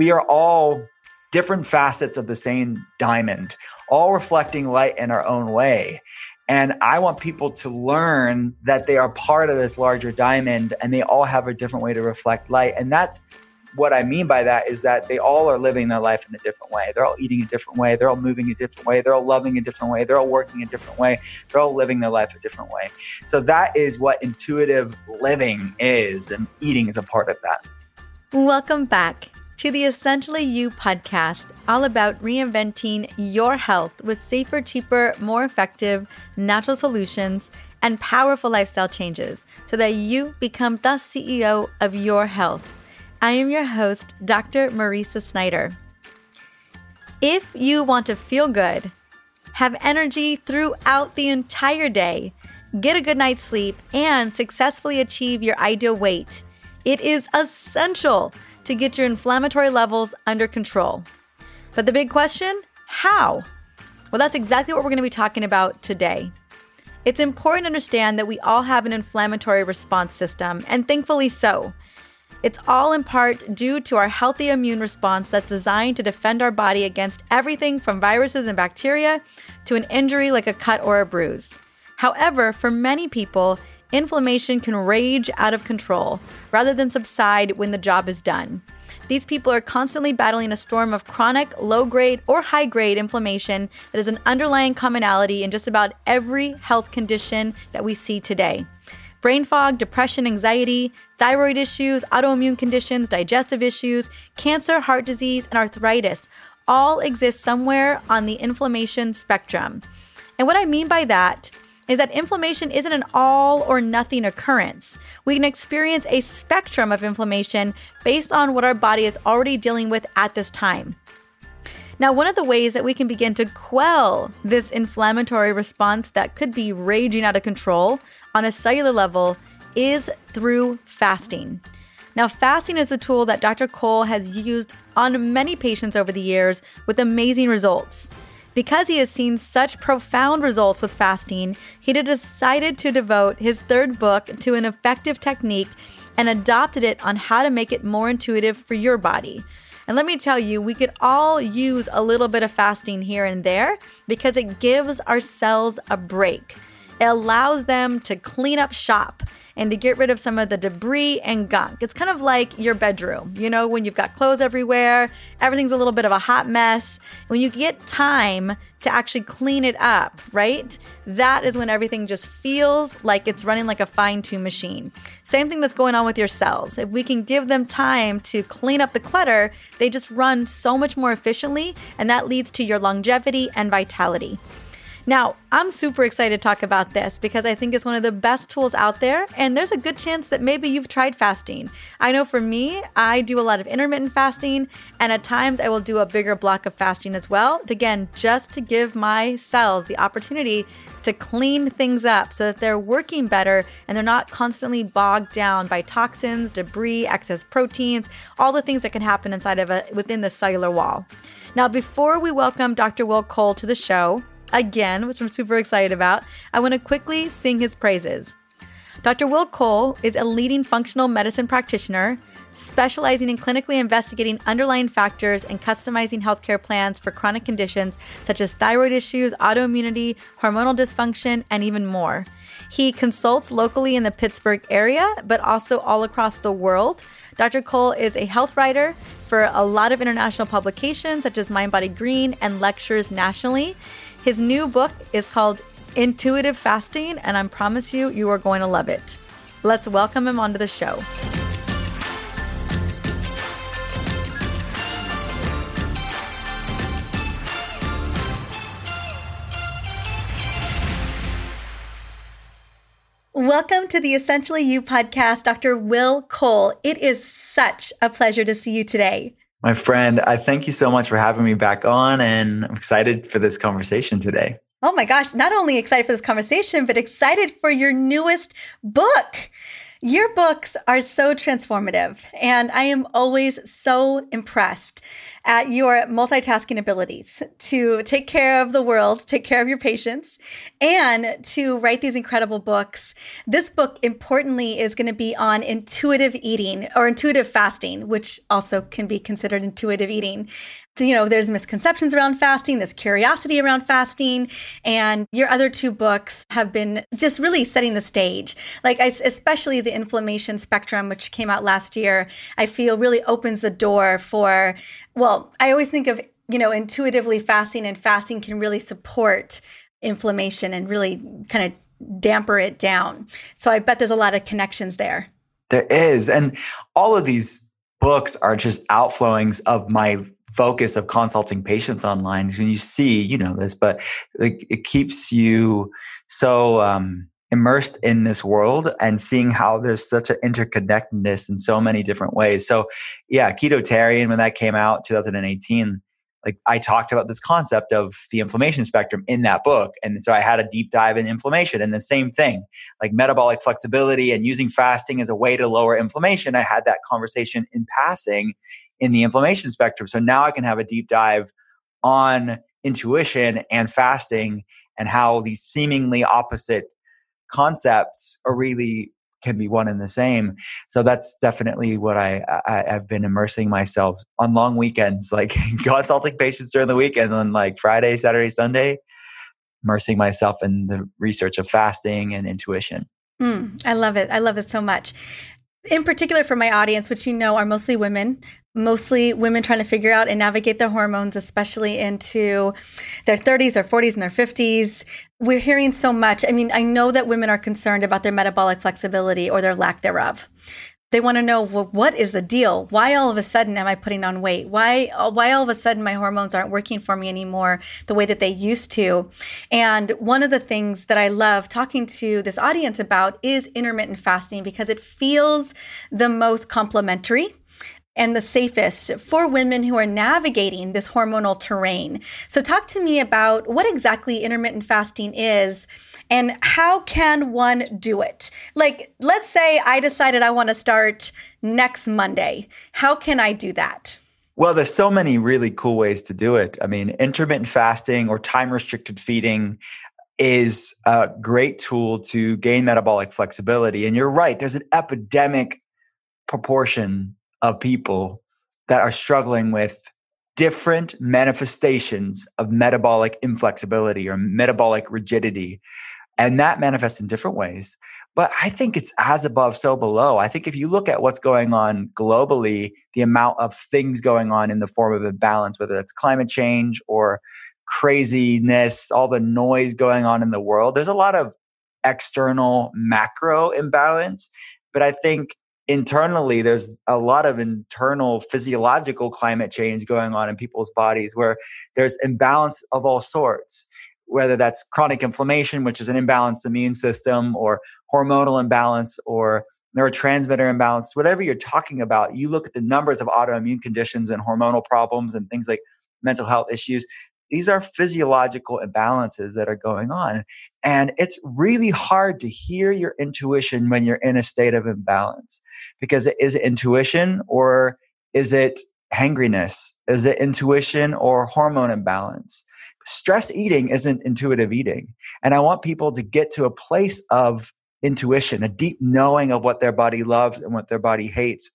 we are all different facets of the same diamond, all reflecting light in our own way. And I want people to learn that they are part of this larger diamond and they all have a different way to reflect light. And that's what I mean by that is that they all are living their life in a different way. They're all eating a different way. They're all moving a different way. They're all loving a different way. They're all working a different way. They're all living their life a different way. So that is what intuitive living is, and eating is a part of that. Welcome back to the Essentially You podcast, all about reinventing your health with safer, cheaper, more effective natural solutions and powerful lifestyle changes so that you become the CEO of your health. I am your host, Dr. Mariza Snyder. If you want to feel good, have energy throughout the entire day, get a good night's sleep, and successfully achieve your ideal weight, it is essential to get your inflammatory levels under control. But the big question how? Well, that's exactly what we're going to be talking about today. It's important to understand that we all have an inflammatory response system, and thankfully so. It's all in part due to our healthy immune response that's designed to defend our body against everything from viruses and bacteria to an injury like a cut or a bruise. However, for many people, inflammation can rage out of control rather than subside when the job is done. These people are constantly battling a storm of chronic, low grade, or high grade inflammation that is an underlying commonality in just about every health condition that we see today. Brain fog, depression, anxiety, thyroid issues, autoimmune conditions, digestive issues, cancer, heart disease, and arthritis all exist somewhere on the inflammation spectrum. And what I mean by that is that inflammation isn't an all or nothing occurrence. We can experience a spectrum of inflammation based on what our body is already dealing with at this time. Now, one of the ways that we can begin to quell this inflammatory response that could be raging out of control on a cellular level is through fasting. Now, fasting is a tool that Dr. Cole has used on many patients over the years with amazing results. Because he has seen such profound results with fasting, he decided to devote his third book to an effective technique and adopted it on how to make it more intuitive for your body. And let me tell you, we could all use a little bit of fasting here and there because it gives our cells a break. It allows them to clean up shop and to get rid of some of the debris and gunk. It's kind of like your bedroom, you know, when you've got clothes everywhere, everything's a little bit of a hot mess. When you get time to actually clean it up, right? That is when everything just feels like it's running like a fine tuned machine. Same thing that's going on with your cells. If we can give them time to clean up the clutter, they just run so much more efficiently, and that leads to your longevity and vitality. Now, I'm super excited to talk about this because I think it's one of the best tools out there, and there's a good chance that maybe you've tried fasting. I know for me, I do a lot of intermittent fasting, and at times I will do a bigger block of fasting as well, again, just to give my cells the opportunity to clean things up so that they're working better and they're not constantly bogged down by toxins, debris, excess proteins, all the things that can happen inside of a within the cellular wall. Now, before we welcome Dr. Will Cole to the show, again, which I'm super excited about, I want to quickly sing his praises. Dr. Will Cole is a leading functional medicine practitioner specializing in clinically investigating underlying factors and customizing healthcare plans for chronic conditions such as thyroid issues, autoimmunity, hormonal dysfunction, and even more. He consults locally in the Pittsburgh area, but also all across the world. Dr. Cole is a health writer for a lot of international publications such as Mind Body Green and lectures nationally. His new book is called Intuitive Fasting, and I promise you, you are going to love it. Let's welcome him onto the show. Welcome to the Essentially You podcast, Dr. Will Cole. It is such a pleasure to see you today. My friend, I thank you so much for having me back on, and I'm excited for this conversation today. Oh my gosh, not only excited for this conversation, but excited for your newest book. Your books are so transformative, and I am always so impressed at your multitasking abilities to take care of the world, take care of your patients, and to write these incredible books. This book, importantly, is going to be on intuitive eating or intuitive fasting, which also can be considered intuitive eating you know, there's misconceptions around fasting, there's curiosity around fasting, and your other two books have been just really setting the stage. Like, especially the inflammation spectrum, which came out last year, I feel really opens the door for, well, I always think of, you know, intuitively fasting, and fasting can really support inflammation and really kind of damper it down. So I bet there's a lot of connections there. There is. And all of these books are just outflowings of my focus of consulting patients online when you see you know this but it, it keeps you so um, immersed in this world and seeing how there's such an interconnectedness in so many different ways so yeah ketotarian when that came out 2018 like I talked about this concept of the inflammation spectrum in that book. And so I had a deep dive in inflammation and the same thing, like metabolic flexibility and using fasting as a way to lower inflammation. I had that conversation in passing in the inflammation spectrum. So now I can have a deep dive on intuition and fasting and how these seemingly opposite concepts are really can be one and the same. So that's definitely what I, I have been immersing myself on long weekends, like consulting patients during the weekend on like Friday, Saturday, Sunday, immersing myself in the research of fasting and intuition. Mm, I love it. I love it so much in particular for my audience, which you know are mostly women, mostly women trying to figure out and navigate their hormones, especially into their 30s or 40s and their 50s. We're hearing so much. I mean, I know that women are concerned about their metabolic flexibility or their lack thereof. They want to know well, what is the deal? Why all of a sudden am I putting on weight? Why why all of a sudden my hormones aren't working for me anymore the way that they used to? And one of the things that I love talking to this audience about is intermittent fasting because it feels the most complementary and the safest for women who are navigating this hormonal terrain. So, talk to me about what exactly intermittent fasting is and how can one do it? Like, let's say I decided I want to start next Monday. How can I do that? Well, there's so many really cool ways to do it. I mean, intermittent fasting or time restricted feeding is a great tool to gain metabolic flexibility. And you're right, there's an epidemic proportion of people that are struggling with different manifestations of metabolic inflexibility or metabolic rigidity. And that manifests in different ways. But I think it's as above, so below. I think if you look at what's going on globally, the amount of things going on in the form of imbalance, whether it's climate change or craziness, all the noise going on in the world, there's a lot of external macro imbalance. But I think internally there's a lot of internal physiological climate change going on in people's bodies where there's imbalance of all sorts whether that's chronic inflammation which is an imbalanced immune system or hormonal imbalance or neurotransmitter imbalance whatever you're talking about you look at the numbers of autoimmune conditions and hormonal problems and things like mental health issues these are physiological imbalances that are going on. And it's really hard to hear your intuition when you're in a state of imbalance because is it intuition or is it hangriness? Is it intuition or hormone imbalance? Stress eating isn't intuitive eating. And I want people to get to a place of intuition, a deep knowing of what their body loves and what their body hates,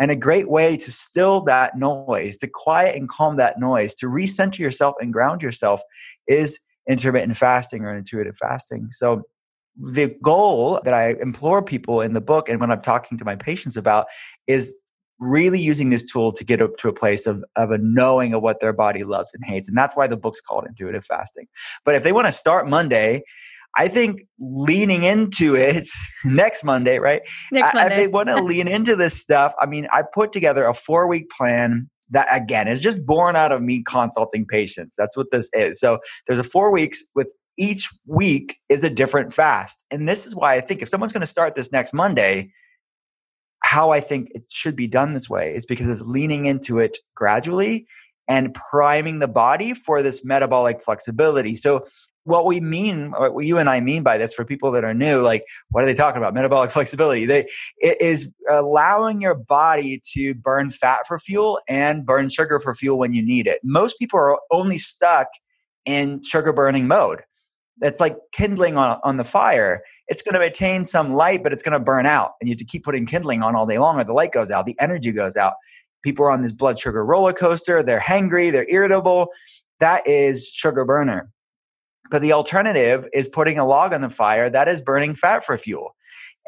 and a great way to still that noise, to quiet and calm that noise, to recenter yourself and ground yourself is intermittent fasting or intuitive fasting. So the goal that I implore people in the book and when I'm talking to my patients about is really using this tool to get up to a place of, of a knowing of what their body loves and hates. And that's why the book's called Intuitive Fasting. But if they want to start Monday, I think leaning into it next Monday, right? Next Monday. I, I want to lean into this stuff. I mean, I put together a four week plan that again is just born out of me consulting patients. That's what this is. So there's a four weeks with each week is a different fast. And this is why I think if someone's going to start this next Monday, how I think it should be done this way is because it's leaning into it gradually and priming the body for this metabolic flexibility. So what we mean, what you and I mean by this for people that are new, like what are they talking about? Metabolic flexibility. They it is allowing your body to burn fat for fuel and burn sugar for fuel when you need it. Most people are only stuck in sugar burning mode. That's like kindling on, on the fire. It's going to attain some light, but it's going to burn out. And you have to keep putting kindling on all day long, or the light goes out, the energy goes out. People are on this blood sugar roller coaster. They're hangry, they're irritable. That is sugar burner. But the alternative is putting a log on the fire that is burning fat for fuel.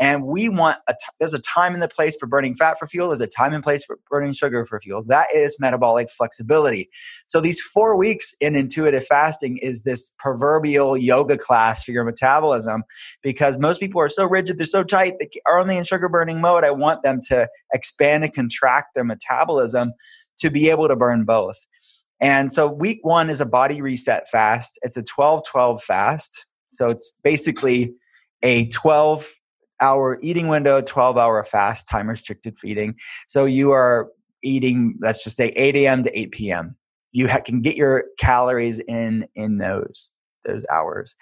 And we want a t- there's a time and the place for burning fat for fuel. There's a time and place for burning sugar for fuel. That is metabolic flexibility. So these four weeks in intuitive fasting is this proverbial yoga class for your metabolism because most people are so rigid, they're so tight, they are only in sugar burning mode. I want them to expand and contract their metabolism to be able to burn both. And so week one is a body reset fast. It's a 12 12 fast. So it's basically a 12 hour eating window, 12 hour fast, time restricted feeding. So you are eating, let's just say 8 a.m. to 8 p.m. You ha- can get your calories in in those those hours.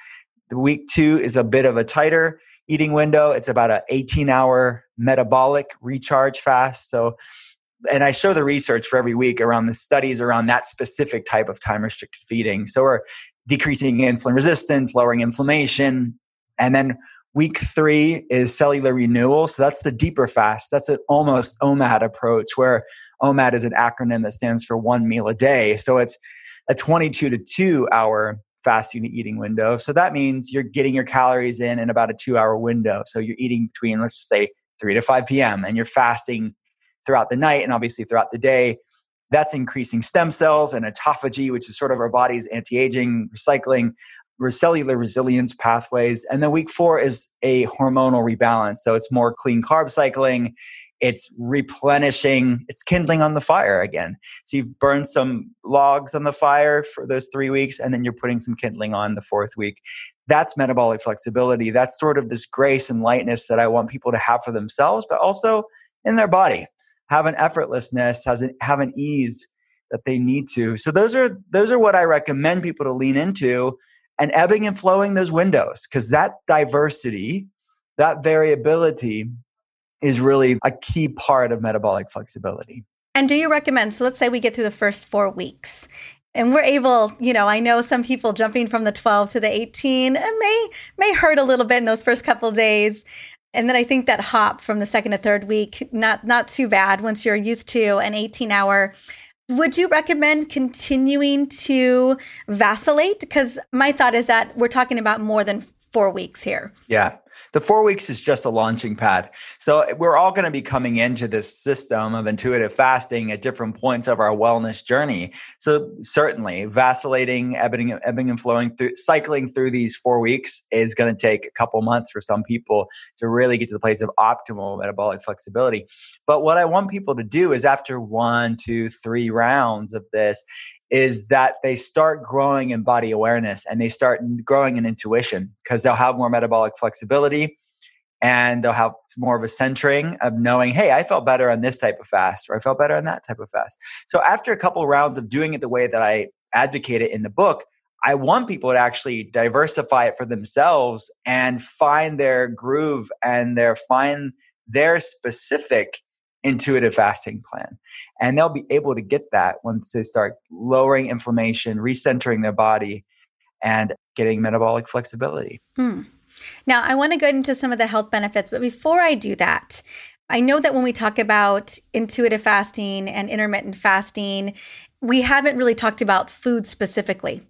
The week two is a bit of a tighter eating window. It's about an 18 hour metabolic recharge fast. So and I show the research for every week around the studies around that specific type of time restricted feeding. So we're decreasing insulin resistance, lowering inflammation. And then week three is cellular renewal. So that's the deeper fast. That's an almost OMAD approach where OMAD is an acronym that stands for one meal a day. So it's a 22 to 2 hour fasting eating window. So that means you're getting your calories in in about a two hour window. So you're eating between, let's say, 3 to 5 p.m. and you're fasting throughout the night and obviously throughout the day. That's increasing stem cells and autophagy, which is sort of our body's anti aging, recycling, cellular resilience pathways. And then week four is a hormonal rebalance. So it's more clean carb cycling, it's replenishing, it's kindling on the fire again. So you've burned some logs on the fire for those three weeks, and then you're putting some kindling on the fourth week. That's metabolic flexibility. That's sort of this grace and lightness that I want people to have for themselves, but also in their body have an effortlessness, has an, have an ease that they need to. So those are those are what I recommend people to lean into and ebbing and flowing those windows because that diversity, that variability is really a key part of metabolic flexibility. And do you recommend so let's say we get through the first 4 weeks and we're able, you know, I know some people jumping from the 12 to the 18 it may may hurt a little bit in those first couple days and then I think that hop from the second to third week, not not too bad once you're used to an 18 hour. Would you recommend continuing to vacillate? Because my thought is that we're talking about more than four weeks here. Yeah. The four weeks is just a launching pad. So we're all going to be coming into this system of intuitive fasting at different points of our wellness journey. So certainly vacillating, ebbing, ebbing and flowing through, cycling through these four weeks is going to take a couple months for some people to really get to the place of optimal metabolic flexibility. But what I want people to do is after one, two, three rounds of this is that they start growing in body awareness and they start growing in intuition because they'll have more metabolic flexibility and they'll have more of a centering of knowing, hey, I felt better on this type of fast or I felt better on that type of fast. So after a couple of rounds of doing it the way that I advocate it in the book, I want people to actually diversify it for themselves and find their groove and their find their specific intuitive fasting plan. And they'll be able to get that once they start lowering inflammation, recentering their body, and getting metabolic flexibility. Hmm. Now, I want to go into some of the health benefits, but before I do that, I know that when we talk about intuitive fasting and intermittent fasting, we haven't really talked about food specifically.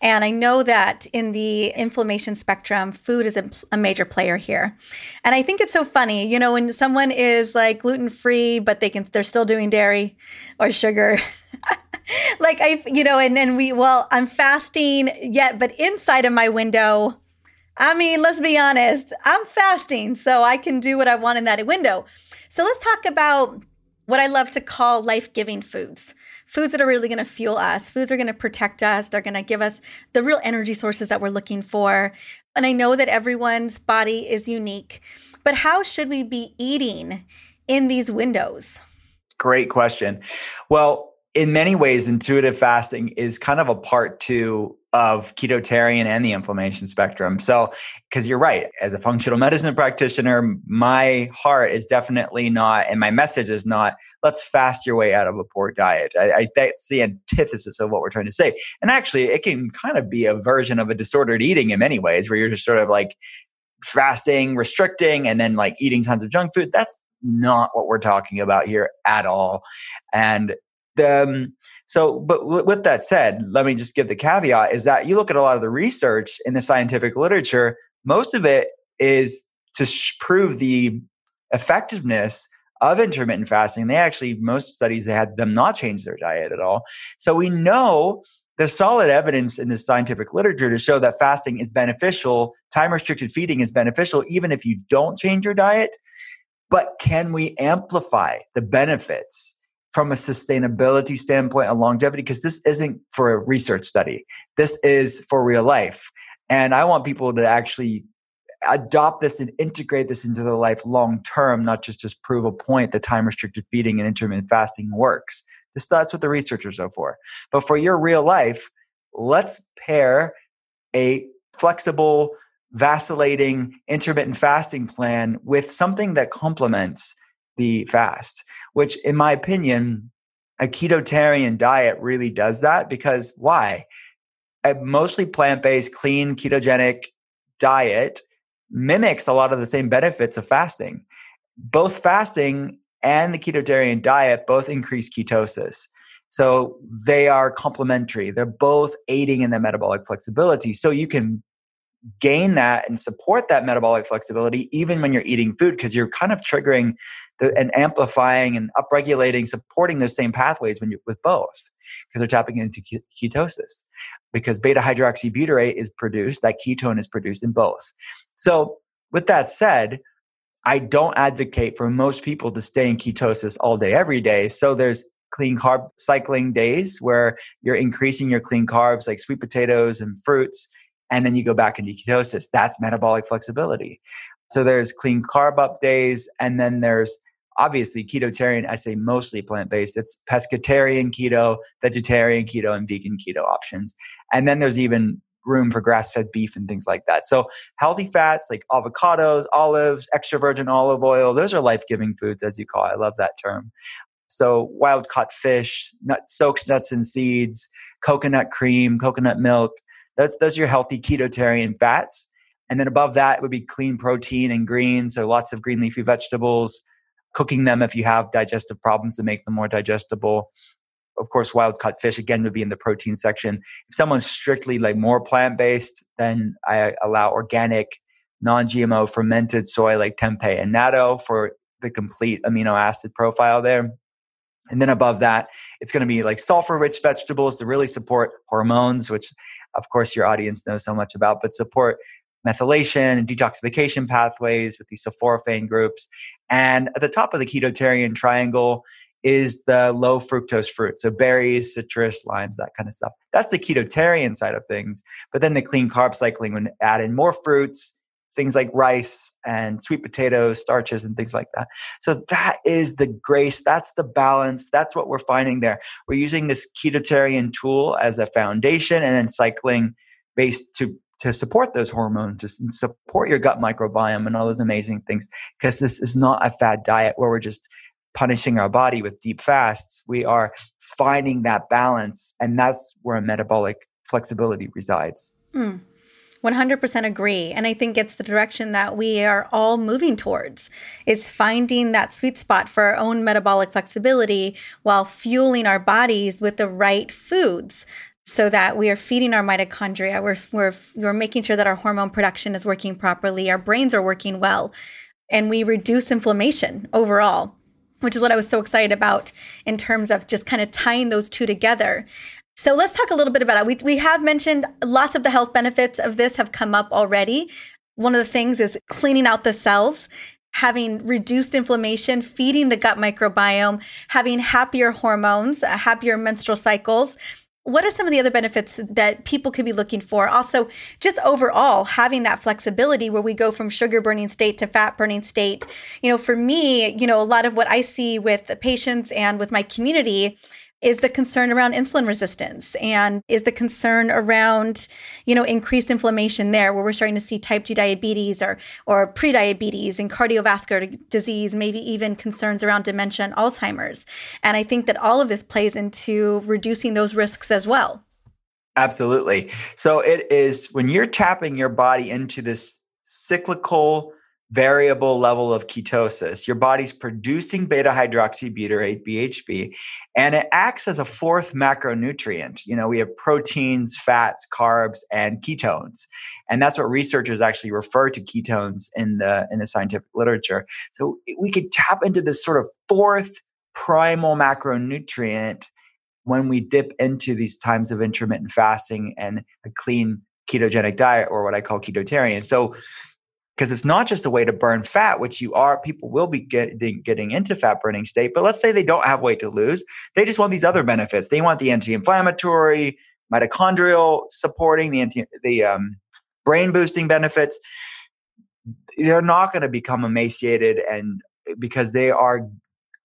And I know that in the inflammation spectrum, food is a, a major player here. And I think it's so funny, you know, when someone is like gluten free, but they can, they're still doing dairy or sugar. like I, you know, and then we, well, I'm fasting yet, but inside of my window, I mean, let's be honest, I'm fasting, so I can do what I want in that window. So let's talk about what I love to call life giving foods foods that are really going to fuel us. Foods are going to protect us. They're going to give us the real energy sources that we're looking for. And I know that everyone's body is unique, but how should we be eating in these windows? Great question. Well, in many ways, intuitive fasting is kind of a part to of ketotarian and the inflammation spectrum. So, because you're right, as a functional medicine practitioner, my heart is definitely not, and my message is not, let's fast your way out of a poor diet. I, I that's the antithesis of what we're trying to say. And actually, it can kind of be a version of a disordered eating in many ways, where you're just sort of like fasting, restricting, and then like eating tons of junk food. That's not what we're talking about here at all. And the, um, so, but with that said, let me just give the caveat is that you look at a lot of the research in the scientific literature, most of it is to sh- prove the effectiveness of intermittent fasting. They actually, most studies, they had them not change their diet at all. So we know there's solid evidence in the scientific literature to show that fasting is beneficial, time restricted feeding is beneficial, even if you don't change your diet. But can we amplify the benefits? From a sustainability standpoint and longevity because this isn't for a research study. This is for real life. And i want people to actually adopt this and integrate this into their life long term not just just prove a point that time restricted feeding and intermittent fasting works. This that's what the researchers are for. But for your real life let's pair a flexible vacillating intermittent fasting plan with something that complements the fast, which, in my opinion, a ketotarian diet really does that because why? A mostly plant based, clean, ketogenic diet mimics a lot of the same benefits of fasting. Both fasting and the ketotarian diet both increase ketosis. So they are complementary. They're both aiding in the metabolic flexibility. So you can gain that and support that metabolic flexibility even when you're eating food because you're kind of triggering the, and amplifying and upregulating supporting those same pathways when you with both because they're tapping into ketosis because beta hydroxybutyrate is produced that ketone is produced in both. So with that said i don't advocate for most people to stay in ketosis all day every day. So there's clean carb cycling days where you're increasing your clean carbs like sweet potatoes and fruits and then you go back into ketosis. That's metabolic flexibility. So there's clean carb up days, and then there's obviously ketotarian. I say mostly plant based. It's pescatarian keto, vegetarian keto, and vegan keto options. And then there's even room for grass fed beef and things like that. So healthy fats like avocados, olives, extra virgin olive oil, those are life giving foods, as you call it. I love that term. So wild caught fish, nut, soaked nuts and seeds, coconut cream, coconut milk, that's those are your healthy ketotarian fats. And then above that would be clean protein and greens. So lots of green leafy vegetables, cooking them if you have digestive problems to make them more digestible. Of course, wild caught fish again would be in the protein section. If someone's strictly like more plant based, then I allow organic, non GMO fermented soy like tempeh and natto for the complete amino acid profile there. And then above that, it's going to be like sulfur rich vegetables to really support hormones, which of course your audience knows so much about, but support methylation and detoxification pathways with these sulforaphane groups. And at the top of the ketotarian triangle is the low fructose fruit. So berries, citrus, limes, that kind of stuff. That's the ketotarian side of things. But then the clean carb cycling would add in more fruits, things like rice and sweet potatoes, starches, and things like that. So that is the grace, that's the balance, that's what we're finding there. We're using this ketotarian tool as a foundation and then cycling based to to support those hormones, to support your gut microbiome and all those amazing things. Because this is not a fad diet where we're just punishing our body with deep fasts. We are finding that balance, and that's where metabolic flexibility resides. Mm. 100% agree. And I think it's the direction that we are all moving towards. It's finding that sweet spot for our own metabolic flexibility while fueling our bodies with the right foods so that we are feeding our mitochondria. We're, we're, we're making sure that our hormone production is working properly, our brains are working well, and we reduce inflammation overall which is what I was so excited about in terms of just kind of tying those two together. So let's talk a little bit about it. We, we have mentioned lots of the health benefits of this have come up already. One of the things is cleaning out the cells, having reduced inflammation, feeding the gut microbiome, having happier hormones, uh, happier menstrual cycles. What are some of the other benefits that people could be looking for? Also, just overall, having that flexibility where we go from sugar burning state to fat burning state. You know, for me, you know, a lot of what I see with patients and with my community is the concern around insulin resistance and is the concern around you know increased inflammation there where we're starting to see type 2 diabetes or or prediabetes and cardiovascular disease maybe even concerns around dementia and alzheimer's. And i think that all of this plays into reducing those risks as well. Absolutely. So it is when you're tapping your body into this cyclical variable level of ketosis. Your body's producing beta hydroxybutyrate, BHB, and it acts as a fourth macronutrient. You know, we have proteins, fats, carbs, and ketones. And that's what researchers actually refer to ketones in the in the scientific literature. So we could tap into this sort of fourth primal macronutrient when we dip into these times of intermittent fasting and a clean ketogenic diet or what I call ketotarian. So because it's not just a way to burn fat which you are people will be getting getting into fat burning state but let's say they don't have weight to lose. They just want these other benefits. They want the anti-inflammatory mitochondrial supporting the anti the um, brain boosting benefits. They're not going to become emaciated and because they are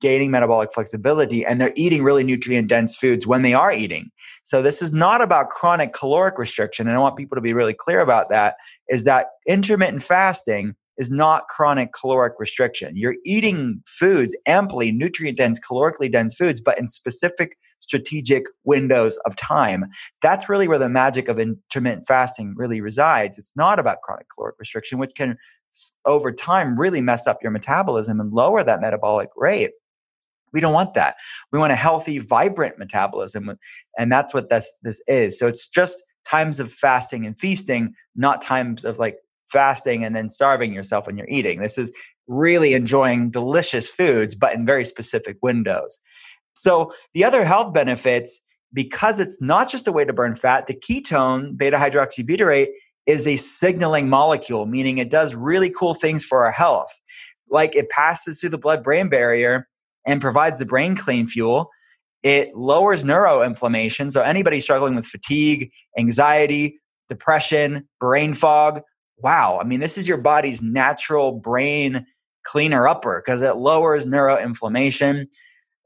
gaining metabolic flexibility and they're eating really nutrient dense foods when they are eating. So this is not about chronic caloric restriction and I want people to be really clear about that is that intermittent fasting is not chronic caloric restriction. You're eating foods amply nutrient dense, calorically dense foods, but in specific strategic windows of time. That's really where the magic of intermittent fasting really resides. It's not about chronic caloric restriction, which can over time really mess up your metabolism and lower that metabolic rate. We don't want that. We want a healthy, vibrant metabolism. And that's what this, this is. So it's just times of fasting and feasting, not times of like fasting and then starving yourself when you're eating. This is really enjoying delicious foods, but in very specific windows. So the other health benefits, because it's not just a way to burn fat, the ketone, beta hydroxybutyrate, is a signaling molecule, meaning it does really cool things for our health. Like it passes through the blood brain barrier and provides the brain clean fuel. It lowers neuroinflammation. So, anybody struggling with fatigue, anxiety, depression, brain fog, wow. I mean, this is your body's natural brain cleaner upper because it lowers neuroinflammation.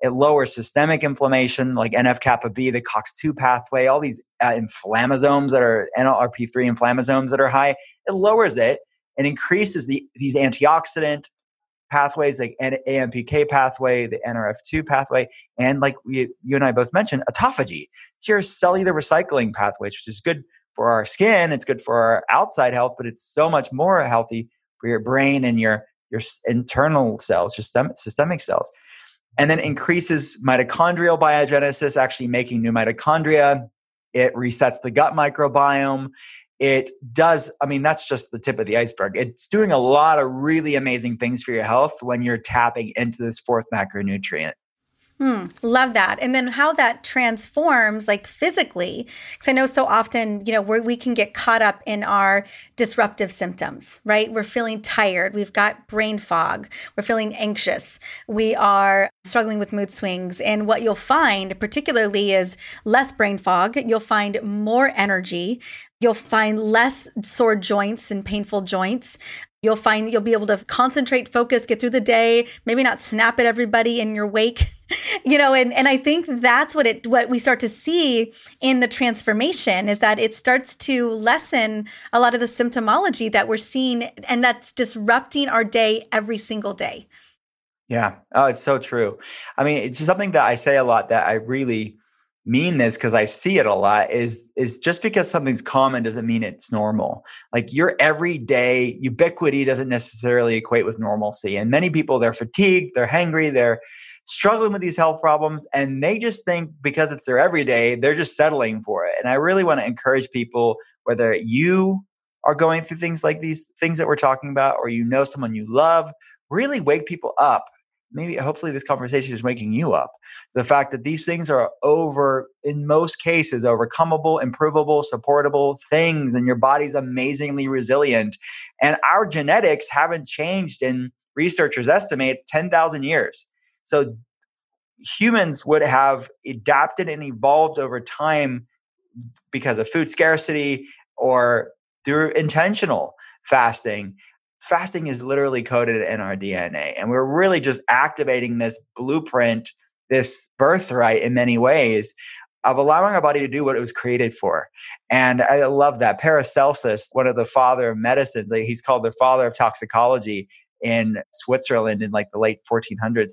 It lowers systemic inflammation like NF kappa B, the COX2 pathway, all these uh, inflammasomes that are NLRP3 inflammasomes that are high. It lowers it and increases the, these antioxidant pathways like AMPK pathway, the NRF2 pathway, and like we, you and I both mentioned, autophagy. It's your cellular recycling pathway, which is good for our skin. It's good for our outside health, but it's so much more healthy for your brain and your your internal cells, your systemic cells. And then increases mitochondrial biogenesis, actually making new mitochondria. It resets the gut microbiome it does i mean that's just the tip of the iceberg. It's doing a lot of really amazing things for your health when you're tapping into this fourth macronutrient Hmm, love that. And then how that transforms, like physically, because I know so often, you know, we can get caught up in our disruptive symptoms, right? We're feeling tired. We've got brain fog. We're feeling anxious. We are struggling with mood swings. And what you'll find, particularly, is less brain fog. You'll find more energy. You'll find less sore joints and painful joints. You'll find you'll be able to concentrate, focus, get through the day, maybe not snap at everybody in your wake. you know, and, and I think that's what it what we start to see in the transformation is that it starts to lessen a lot of the symptomology that we're seeing and that's disrupting our day every single day. Yeah. Oh, it's so true. I mean, it's something that I say a lot that I really mean this because I see it a lot is is just because something's common doesn't mean it's normal. Like your everyday ubiquity doesn't necessarily equate with normalcy. And many people they're fatigued, they're hangry, they're struggling with these health problems and they just think because it's their everyday, they're just settling for it. And I really want to encourage people whether you are going through things like these things that we're talking about or you know someone you love, really wake people up. Maybe hopefully this conversation is waking you up. The fact that these things are over in most cases overcomable improvable supportable things and your body's amazingly resilient. And our genetics haven't changed in researchers estimate 10,000 years so humans would have adapted and evolved over time because of food scarcity or through intentional fasting fasting is literally coded in our DNA. And we're really just activating this blueprint, this birthright in many ways of allowing our body to do what it was created for. And I love that. Paracelsus, one of the father of medicines, he's called the father of toxicology in Switzerland in like the late 1400s.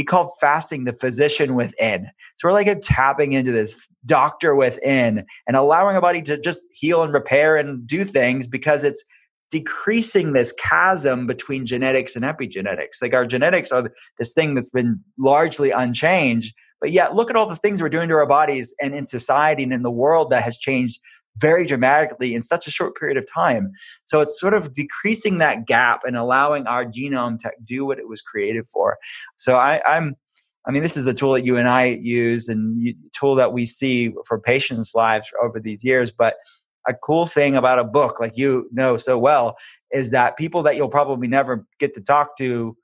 He called fasting the physician within. So we're like a tapping into this doctor within and allowing our body to just heal and repair and do things because it's decreasing this chasm between genetics and epigenetics. Like our genetics are this thing that's been largely unchanged, but yet look at all the things we're doing to our bodies and in society and in the world that has changed very dramatically in such a short period of time. So it's sort of decreasing that gap and allowing our genome to do what it was created for. So I, I'm I mean, this is a tool that you and I use and a tool that we see for patients' lives over these years. But a cool thing about a book, like you know so well, is that people that you'll probably never get to talk to,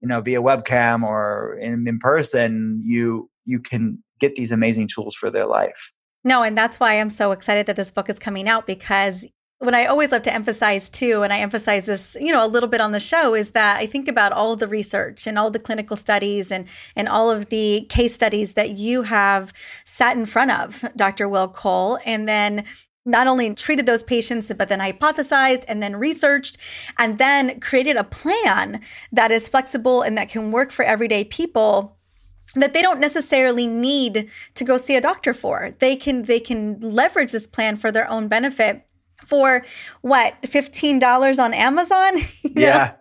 you know, via webcam or in, in person, you you can get these amazing tools for their life. No, and that's why I'm so excited that this book is coming out because what I always love to emphasize too, and I emphasize this, you know, a little bit on the show, is that I think about all the research and all the clinical studies and and all of the case studies that you have sat in front of, Dr. Will Cole, and then not only treated those patients, but then hypothesized and then researched and then created a plan that is flexible and that can work for everyday people that they don't necessarily need to go see a doctor for. They can they can leverage this plan for their own benefit for what $15 on Amazon? yeah.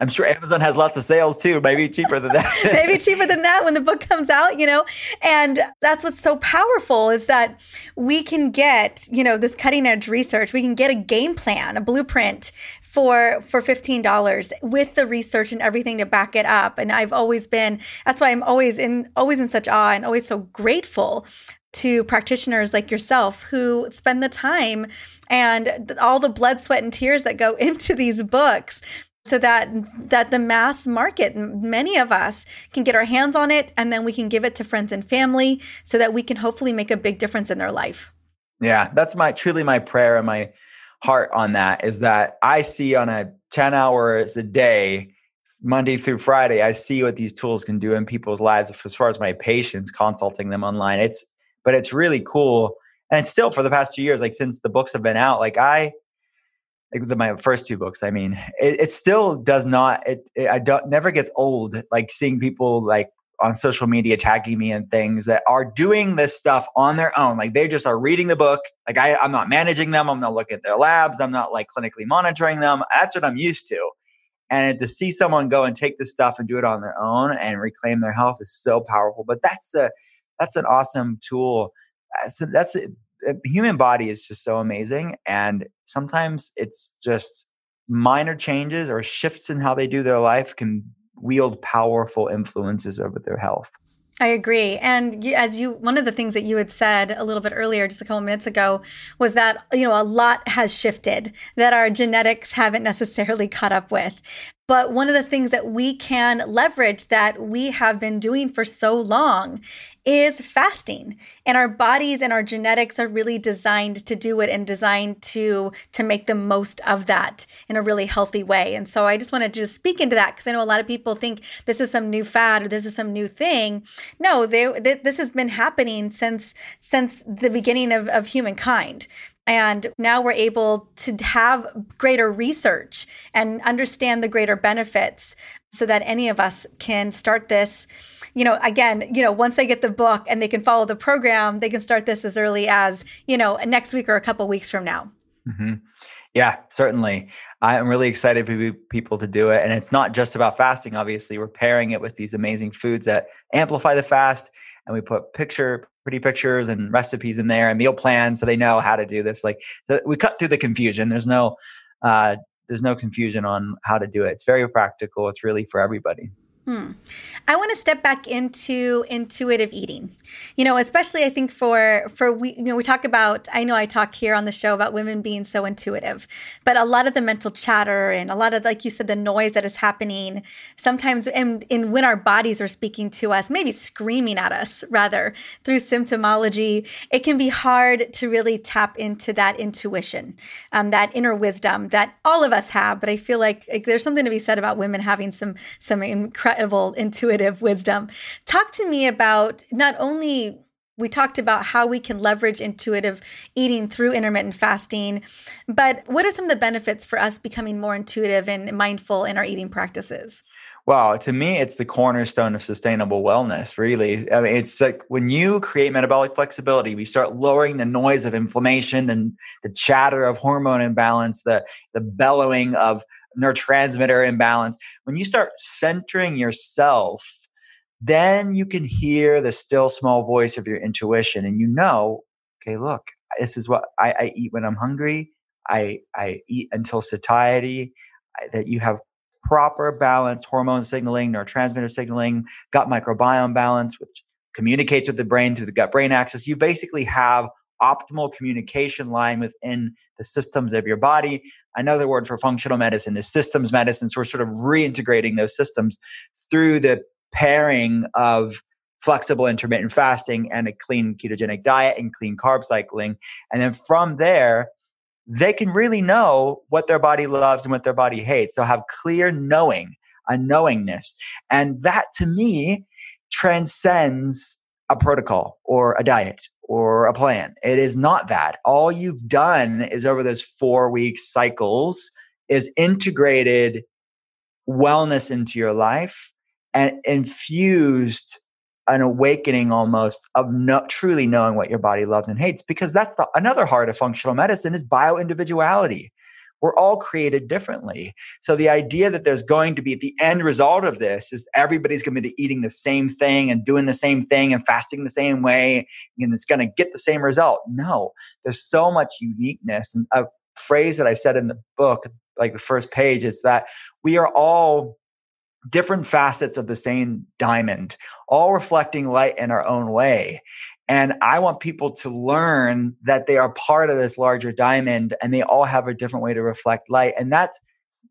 I'm sure Amazon has lots of sales too, maybe cheaper than that. maybe cheaper than that when the book comes out, you know? And that's what's so powerful is that we can get, you know, this cutting edge research. We can get a game plan, a blueprint for for $15 with the research and everything to back it up. And I've always been that's why I'm always in always in such awe and always so grateful to practitioners like yourself who spend the time and all the blood, sweat, and tears that go into these books so that that the mass market many of us can get our hands on it and then we can give it to friends and family so that we can hopefully make a big difference in their life. Yeah that's my truly my prayer and my heart on that is that i see on a 10 hours a day monday through friday i see what these tools can do in people's lives as far as my patients consulting them online. It's but it's really cool. And still for the past two years like since the books have been out like i the, my first two books i mean it, it still does not it, it i don't never gets old like seeing people like on social media tagging me and things that are doing this stuff on their own. Like they just are reading the book. Like I, i'm not managing them. I'm not looking at their labs. I'm not like clinically monitoring them. That's what i'm used to. And to see someone go and take this stuff and do it on their own and reclaim their health is so powerful. But that's a that's an awesome tool. So that's Uh, human body is just so amazing and sometimes it's just minor changes or shifts in how they do their life can wield powerful influences over their health I agree. And as you, one of the things that you had said a little bit earlier, just a couple minutes ago, was that, you know, a lot has shifted that our genetics haven't necessarily caught up with. But one of the things that we can leverage that we have been doing for so long is fasting. And our bodies and our genetics are really designed to do it and designed to to make the most of that in a really healthy way. And so I just want to just speak into that because I know a lot of people think this is some new fad or this is some new thing. No, they, this has been happening since since the beginning of, of humankind. And now we're able to have greater research and understand the greater benefits so that any of us can start this. You know, again, you know, once they get the book and they can follow the program, they can start this as early as, you know, next week or a couple weeks from now. Mm-hmm. Yeah, certainly. I'm really excited for people to do it. And it's not just about fasting, obviously. We're pairing it with these amazing foods that amplify the fast. And we put picture pretty pictures and recipes in there and meal plans so they know how to do this like so we cut through the confusion. There's no uh, there's no confusion on how to do it. It's very practical. It's really for everybody Hmm. I want to step back into intuitive eating. You know, especially I think for for we you know we talk about I know I talk here on the show about women being so intuitive, but a lot of the mental chatter and a lot of like you said the noise that is happening sometimes and in when our bodies are speaking to us, maybe screaming at us rather through symptomology, it can be hard to really tap into that intuition, um, that inner wisdom that all of us have. But I feel like, like there's something to be said about women having some some incredible incredible intuitive wisdom. Talk to me about not only we talked about how we can leverage intuitive eating through intermittent fasting, but what are some of the benefits for us becoming more intuitive and mindful in our eating practices? Well, to me, it's the cornerstone of sustainable wellness, really. I mean, it's like when you create metabolic flexibility, we start lowering the noise of inflammation and the chatter of hormone imbalance, the, the bellowing of neurotransmitter imbalance. When you start centering yourself, then you can hear the still small voice of your intuition and you know, okay, look, this is what I, I eat when I'm hungry. I, I eat until satiety, I, that you have proper balanced hormone signaling, neurotransmitter signaling, gut microbiome balance, which communicates with the brain through the gut brain axis. You basically have optimal communication line within the systems of your body. Another word for functional medicine is systems medicine. So we're sort of reintegrating those systems through the pairing of flexible intermittent fasting and a clean ketogenic diet and clean carb cycling. And then from there, they can really know what their body loves and what their body hates. They'll have clear knowing, a knowingness. And that to me transcends a protocol or a diet or a plan. It is not that. All you've done is over those four week cycles is integrated wellness into your life and infused an awakening almost of truly knowing what your body loves and hates because that's the another heart of functional medicine is bio individuality we're all created differently so the idea that there's going to be the end result of this is everybody's going to be eating the same thing and doing the same thing and fasting the same way and it's going to get the same result no there's so much uniqueness and a phrase that i said in the book like the first page is that we are all different facets of the same diamond, all reflecting light in our own way. And I want people to learn that they are part of this larger diamond and they all have a different way to reflect light. And that's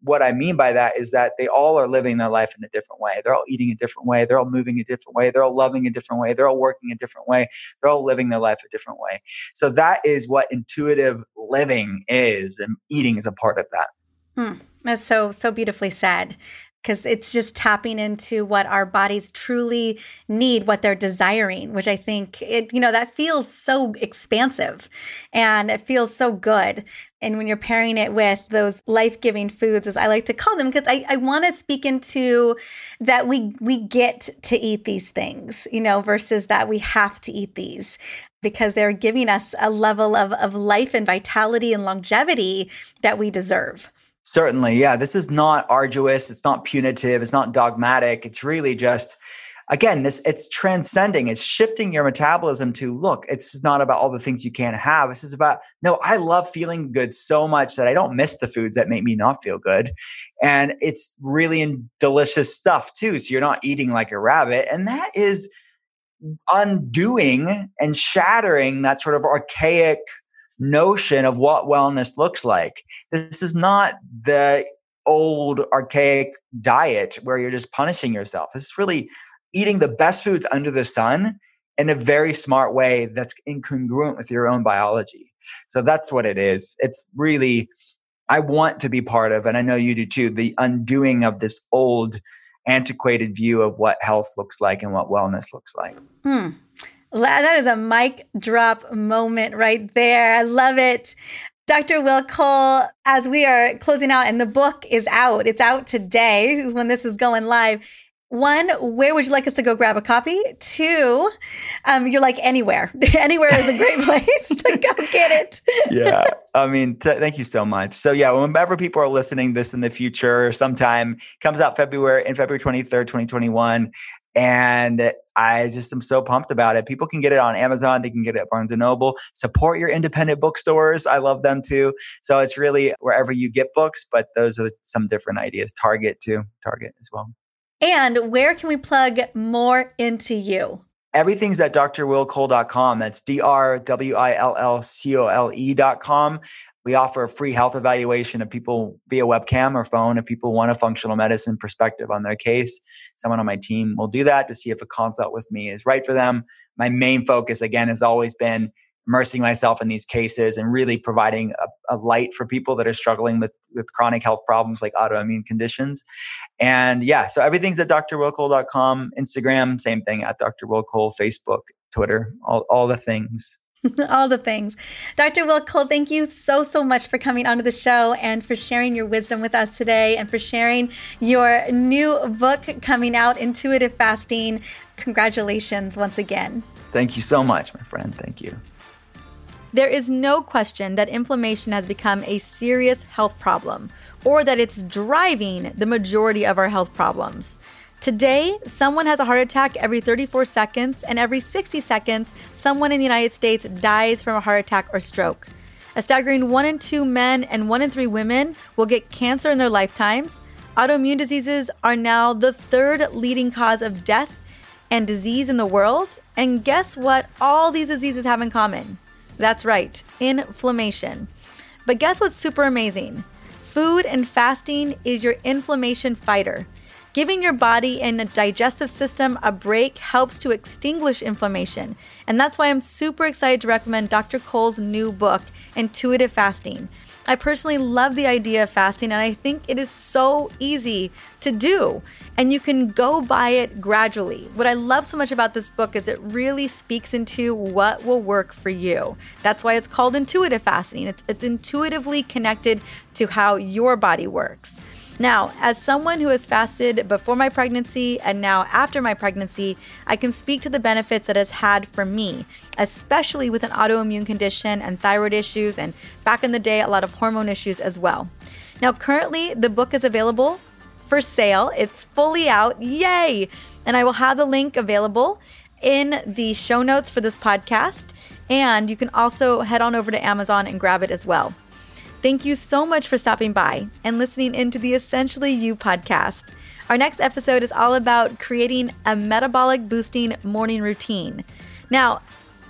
what I mean by that is that they all are living their life in a different way. They're all eating a different way. They're all moving a different way. They're all loving a different way. They're all working a different way. They're all living their life a different way. So that is what intuitive living is, and eating is a part of that. Hmm. That's so so beautifully said because it's just tapping into what our bodies truly need, what they're desiring, which I think it, you know, that feels so expansive and it feels so good. And when you're pairing it with those life-giving foods, as I like to call them, because I, I want to speak into that we we get to eat these things, you know, versus that we have to eat these because they're giving us a level of, of life and vitality and longevity that we deserve. Certainly. Yeah. This is not arduous. It's not punitive. It's not dogmatic. It's really just, again, this it's transcending. It's shifting your metabolism to look, it's not about all the things you can't have. This is about, no, I love feeling good so much that I don't miss the foods that make me not feel good. And it's really in delicious stuff too. So you're not eating like a rabbit. And that is undoing and shattering that sort of archaic notion of what wellness looks like. This is not the old archaic diet where you're just punishing yourself. This is really eating the best foods under the sun in a very smart way that's incongruent with your own biology. So that's what it is. It's really, I want to be part of, and I know you do too, the undoing of this old, antiquated view of what health looks like and what wellness looks like. Hmm. That is a mic drop moment right there. I love it. Dr. Will Cole, as we are closing out and the book is out, it's out today when this is going live. One, where would you like us to go grab a copy? Two, um, you're like anywhere. anywhere is a great place to go get it. yeah. I mean, t- thank you so much. So yeah, whenever people are listening this in the future, sometime comes out February in February 23rd, 2021 and I just am so pumped about it. People can get it on Amazon. They can get it at Barnes and Noble. Support your independent bookstores. I love them too. So it's really wherever you get books, but those are some different ideas. Target too, Target as well. And where can we plug more into you? Everything's at drwillcole.com. That's D R W I L L C O L E.com. We offer a free health evaluation of people via webcam or phone if people want a functional medicine perspective on their case. Someone on my team will do that to see if a consult with me is right for them. My main focus, again, has always been immersing myself in these cases and really providing a, a, light for people that are struggling with, with chronic health problems like autoimmune conditions. And yeah, so everything's at drwillcole.com, Instagram, same thing at Dr. Will Cole, Facebook, Twitter, all, all the things. all the things. Dr. Will Cole, thank you so, so much for coming onto the show and for sharing your wisdom with us today and for sharing your new book coming out, Intuitive Fasting. Congratulations once again. Thank you so much, my friend. Thank you. There is no question that inflammation has become a serious health problem or that it's driving the majority of our health problems. Today, someone has a heart attack every 34 seconds, and every 60 seconds, someone in the United States dies from a heart attack or stroke. A staggering one in two men and one in three women will get cancer in their lifetimes. Autoimmune diseases are now the third leading cause of death and disease in the world. And guess what all these diseases have in common? That's right, inflammation. But guess what's super amazing? Food and fasting is your inflammation fighter. Giving your body and digestive system a break helps to extinguish inflammation. And that's why I'm super excited to recommend Dr. Cole's new book, Intuitive Fasting. I personally love the idea of fasting, and I think it is so easy to do. And you can go by it gradually. What I love so much about this book is it really speaks into what will work for you. That's why it's called intuitive fasting. It's, it's intuitively connected to how your body works. Now, as someone who has fasted before my pregnancy and now after my pregnancy, I can speak to the benefits it has had for me, especially with an autoimmune condition and thyroid issues, and back in the day, a lot of hormone issues as well. Now, currently, the book is available for sale. It's fully out. Yay! And I will have the link available in the show notes for this podcast. And you can also head on over to Amazon and grab it as well. Thank you so much for stopping by and listening into the Essentially You podcast. Our next episode is all about creating a metabolic boosting morning routine. Now,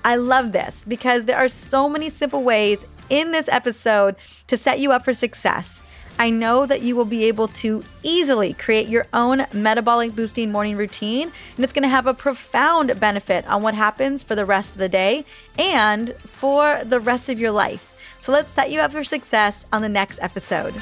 I love this because there are so many simple ways in this episode to set you up for success. I know that you will be able to easily create your own metabolic boosting morning routine, and it's going to have a profound benefit on what happens for the rest of the day and for the rest of your life. So let's set you up for success on the next episode.